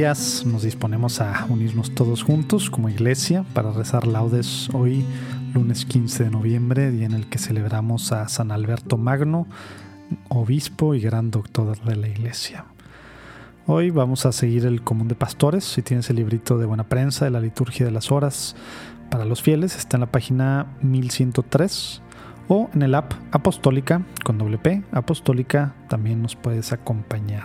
Nos disponemos a unirnos todos juntos como iglesia para rezar laudes hoy, lunes 15 de noviembre, día en el que celebramos a San Alberto Magno, obispo y gran doctor de la iglesia. Hoy vamos a seguir el común de pastores. Si tienes el librito de buena prensa de la liturgia de las horas para los fieles, está en la página 1103 o en el app apostólica con doble P, apostólica, también nos puedes acompañar.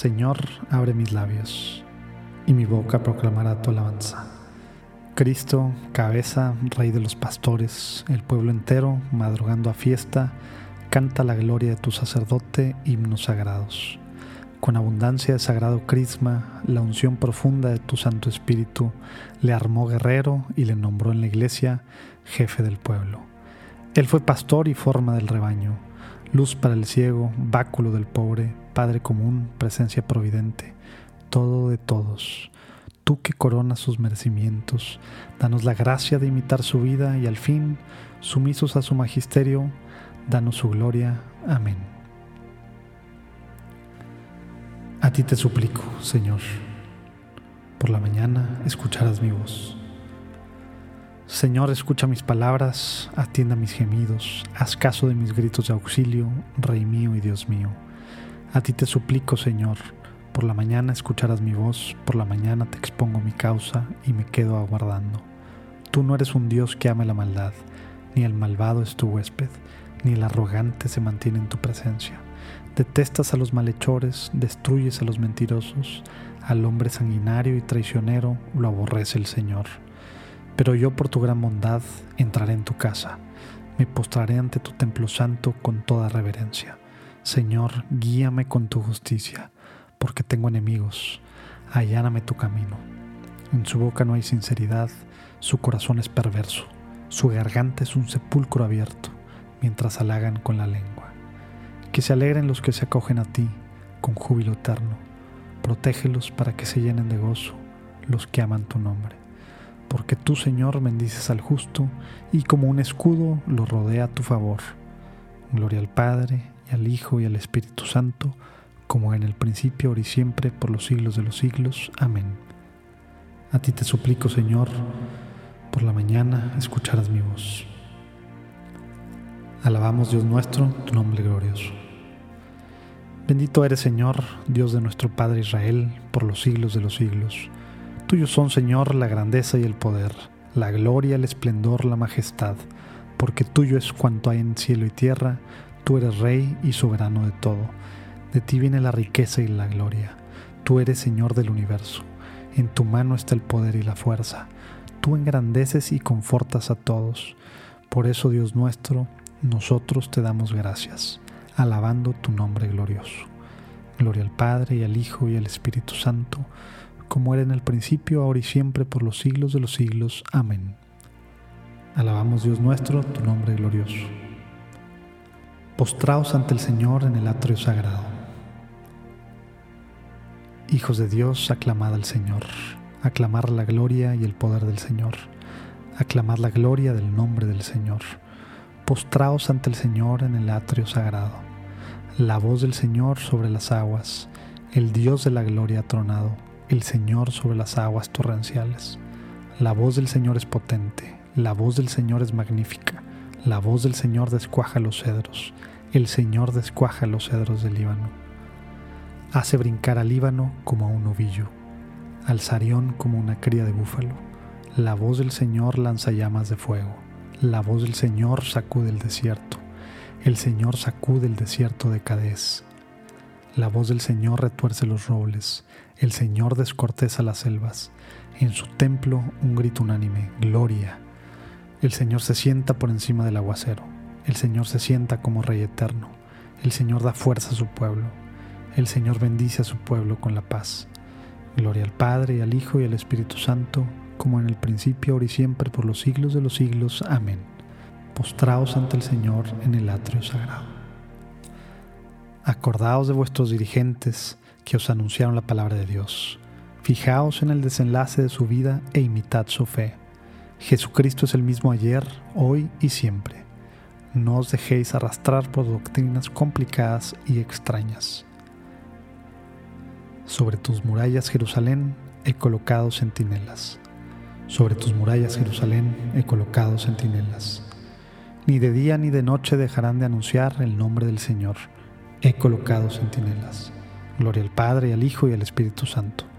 Señor, abre mis labios, y mi boca proclamará tu alabanza. Cristo, cabeza, Rey de los pastores, el pueblo entero, madrugando a fiesta, canta la gloria de tu sacerdote, himnos sagrados. Con abundancia de sagrado crisma, la unción profunda de tu Santo Espíritu le armó guerrero y le nombró en la iglesia jefe del pueblo. Él fue pastor y forma del rebaño, luz para el ciego, báculo del pobre, Padre común, presencia providente, todo de todos. Tú que coronas sus merecimientos, danos la gracia de imitar su vida y al fin, sumisos a su magisterio, danos su gloria. Amén. A ti te suplico, Señor, por la mañana escucharás mi voz. Señor, escucha mis palabras, atienda mis gemidos, haz caso de mis gritos de auxilio, Rey mío y Dios mío. A ti te suplico, Señor, por la mañana escucharás mi voz, por la mañana te expongo mi causa y me quedo aguardando. Tú no eres un Dios que ame la maldad, ni el malvado es tu huésped, ni el arrogante se mantiene en tu presencia. Detestas a los malhechores, destruyes a los mentirosos, al hombre sanguinario y traicionero lo aborrece el Señor. Pero yo por tu gran bondad entraré en tu casa, me postraré ante tu templo santo con toda reverencia. Señor, guíame con tu justicia, porque tengo enemigos. Alláname tu camino. En su boca no hay sinceridad, su corazón es perverso, su garganta es un sepulcro abierto, mientras halagan con la lengua. Que se alegren los que se acogen a ti, con júbilo eterno. Protégelos para que se llenen de gozo los que aman tu nombre. Porque tú, Señor, bendices al justo y como un escudo lo rodea a tu favor. Gloria al Padre, al Hijo y al Espíritu Santo, como en el principio, ahora y siempre, por los siglos de los siglos. Amén. A ti te suplico, Señor, por la mañana escucharás mi voz. Alabamos, Dios nuestro, tu nombre glorioso. Bendito eres, Señor, Dios de nuestro Padre Israel, por los siglos de los siglos. Tuyos son, Señor, la grandeza y el poder, la gloria, el esplendor, la majestad, porque tuyo es cuanto hay en cielo y tierra, Tú eres Rey y soberano de todo. De ti viene la riqueza y la gloria. Tú eres Señor del universo. En tu mano está el poder y la fuerza. Tú engrandeces y confortas a todos. Por eso, Dios nuestro, nosotros te damos gracias, alabando tu nombre glorioso. Gloria al Padre y al Hijo y al Espíritu Santo, como era en el principio, ahora y siempre, por los siglos de los siglos. Amén. Alabamos Dios nuestro, tu nombre glorioso postraos ante el Señor en el atrio sagrado. hijos de Dios, aclamad al Señor, aclamar la gloria y el poder del Señor, aclamad la gloria del nombre del Señor. Postraos ante el Señor en el atrio sagrado. La voz del Señor sobre las aguas, el Dios de la gloria tronado, el Señor sobre las aguas torrenciales. La voz del Señor es potente, la voz del Señor es magnífica, la voz del Señor descuaja los cedros, el Señor descuaja los cedros del Líbano hace brincar al Líbano como a un ovillo, al Sarión como una cría de búfalo. La voz del Señor lanza llamas de fuego, la voz del Señor sacude el desierto, el Señor sacude el desierto de Cadés. La voz del Señor retuerce los robles, el Señor descorteza las selvas. En su templo un grito unánime, gloria. El Señor se sienta por encima del aguacero, el Señor se sienta como Rey eterno, el Señor da fuerza a su pueblo. El Señor bendice a su pueblo con la paz. Gloria al Padre, y al Hijo, y al Espíritu Santo, como en el principio, ahora y siempre, por los siglos de los siglos. Amén. Postraos ante el Señor en el atrio sagrado. Acordaos de vuestros dirigentes que os anunciaron la palabra de Dios. Fijaos en el desenlace de su vida e imitad su fe. Jesucristo es el mismo ayer, hoy y siempre. No os dejéis arrastrar por doctrinas complicadas y extrañas. Sobre tus murallas, Jerusalén, he colocado centinelas. Sobre tus murallas, Jerusalén, he colocado centinelas. Ni de día ni de noche dejarán de anunciar el nombre del Señor. He colocado centinelas. Gloria al Padre, al Hijo y al Espíritu Santo.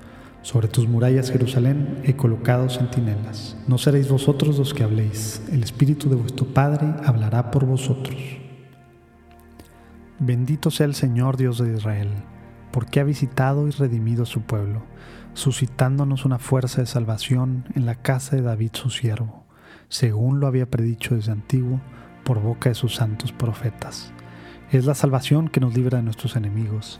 Sobre tus murallas, Jerusalén, he colocado centinelas. No seréis vosotros los que habléis, el Espíritu de vuestro Padre hablará por vosotros. Bendito sea el Señor Dios de Israel porque ha visitado y redimido a su pueblo, suscitándonos una fuerza de salvación en la casa de David su siervo, según lo había predicho desde antiguo por boca de sus santos profetas. Es la salvación que nos libra de nuestros enemigos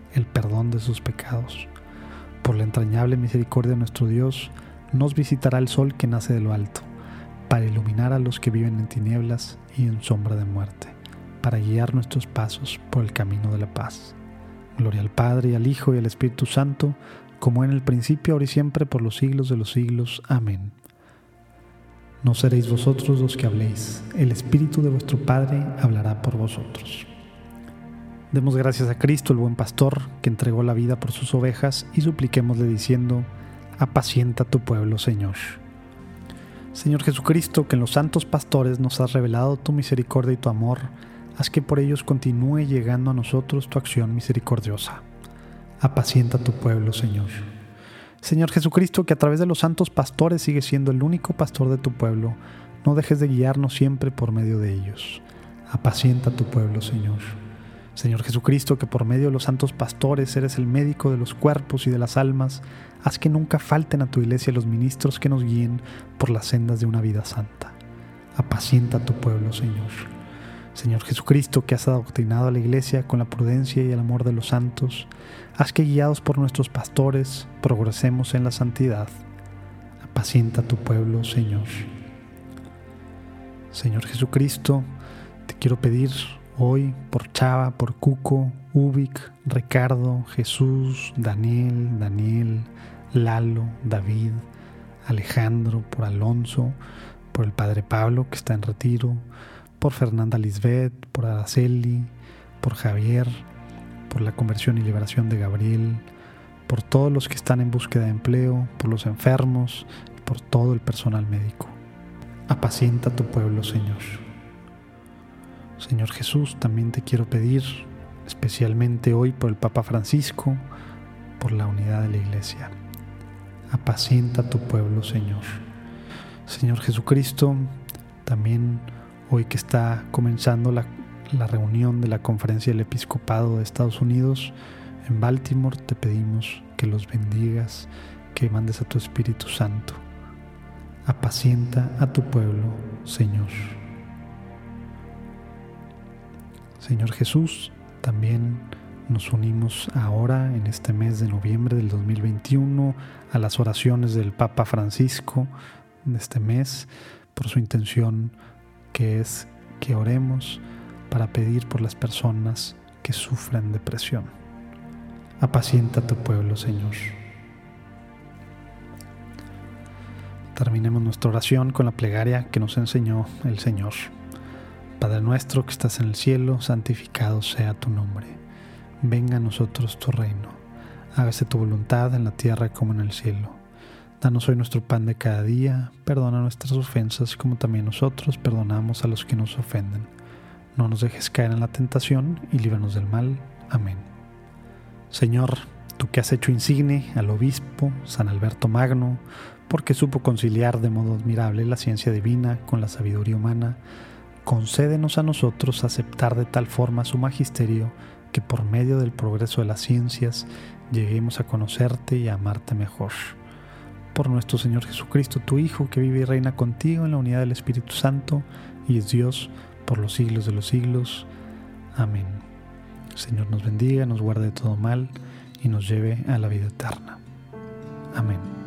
el perdón de sus pecados. Por la entrañable misericordia de nuestro Dios, nos visitará el sol que nace de lo alto, para iluminar a los que viven en tinieblas y en sombra de muerte, para guiar nuestros pasos por el camino de la paz. Gloria al Padre, al Hijo, y al Espíritu Santo, como en el principio, ahora y siempre, por los siglos de los siglos. Amén. No seréis vosotros los que habléis, el Espíritu de vuestro Padre hablará por vosotros. Demos gracias a Cristo, el buen pastor, que entregó la vida por sus ovejas, y supliquémosle diciendo, apacienta tu pueblo, Señor. Señor Jesucristo, que en los santos pastores nos has revelado tu misericordia y tu amor, haz que por ellos continúe llegando a nosotros tu acción misericordiosa. Apacienta tu pueblo, Señor. Señor Jesucristo, que a través de los santos pastores sigues siendo el único pastor de tu pueblo, no dejes de guiarnos siempre por medio de ellos. Apacienta tu pueblo, Señor. Señor Jesucristo, que por medio de los santos pastores eres el médico de los cuerpos y de las almas, haz que nunca falten a tu iglesia los ministros que nos guíen por las sendas de una vida santa. Apacienta tu pueblo, Señor. Señor Jesucristo, que has adoctrinado a la iglesia con la prudencia y el amor de los santos, haz que guiados por nuestros pastores progresemos en la santidad. Apacienta tu pueblo, Señor. Señor Jesucristo, te quiero pedir hoy por Chava, por Cuco, Ubik, Ricardo, Jesús, Daniel, Daniel, Lalo, David, Alejandro, por Alonso, por el Padre Pablo que está en retiro, por Fernanda Lisbeth, por Araceli, por Javier, por la conversión y liberación de Gabriel, por todos los que están en búsqueda de empleo, por los enfermos, por todo el personal médico. Apacienta tu pueblo, Señor. Señor Jesús, también te quiero pedir, especialmente hoy por el Papa Francisco, por la unidad de la Iglesia. Apacienta tu pueblo, Señor. Señor Jesucristo, también hoy que está comenzando la, reunión de la Conferencia del Episcopado de Estados Unidos en Baltimore, te pedimos que los bendigas, que mandes a tu Espíritu Santo. Apacienta a tu pueblo, Señor. Señor Jesús, también nos unimos ahora en este mes de noviembre del 2021 a las oraciones del Papa Francisco de este mes por su intención que es que oremos para pedir por las personas que sufren depresión. Apacienta tu pueblo, Señor. Terminemos nuestra oración con la plegaria que nos enseñó el Señor. Padre nuestro que estás en el cielo, santificado sea tu nombre venga a nosotros tu reino. Hágase tu voluntad en la tierra como en el cielo. Danos hoy nuestro pan de cada día, perdona nuestras ofensas como también nosotros perdonamos a los que nos ofenden. No nos dejes caer en la tentación y líbranos del mal. Amén. Señor, tú que has hecho insigne al obispo San Alberto Magno, porque supo conciliar de modo admirable la ciencia divina con la sabiduría humana, concédenos a nosotros aceptar de tal forma su magisterio que por medio del progreso de las ciencias lleguemos a conocerte y a amarte mejor. Por nuestro Señor Jesucristo, tu Hijo, que vive y reina contigo en la unidad del Espíritu Santo y es Dios por los siglos de los siglos. Amén. Señor nos bendiga, nos guarde de todo mal y nos lleve a la vida eterna. Amén.